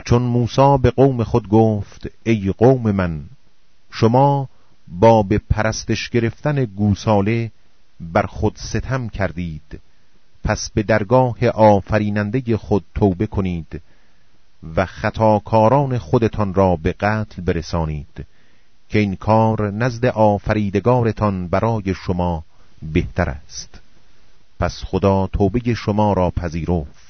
چون موسی به قوم خود گفت ای قوم من شما با به پرستش گرفتن گوساله بر خود ستم کردید پس به درگاه آفریننده خود توبه کنید و خطاکاران خودتان را به قتل برسانید که این کار نزد آفریدگارتان برای شما بهتر است. پس خدا توبه شما را پذیرفت.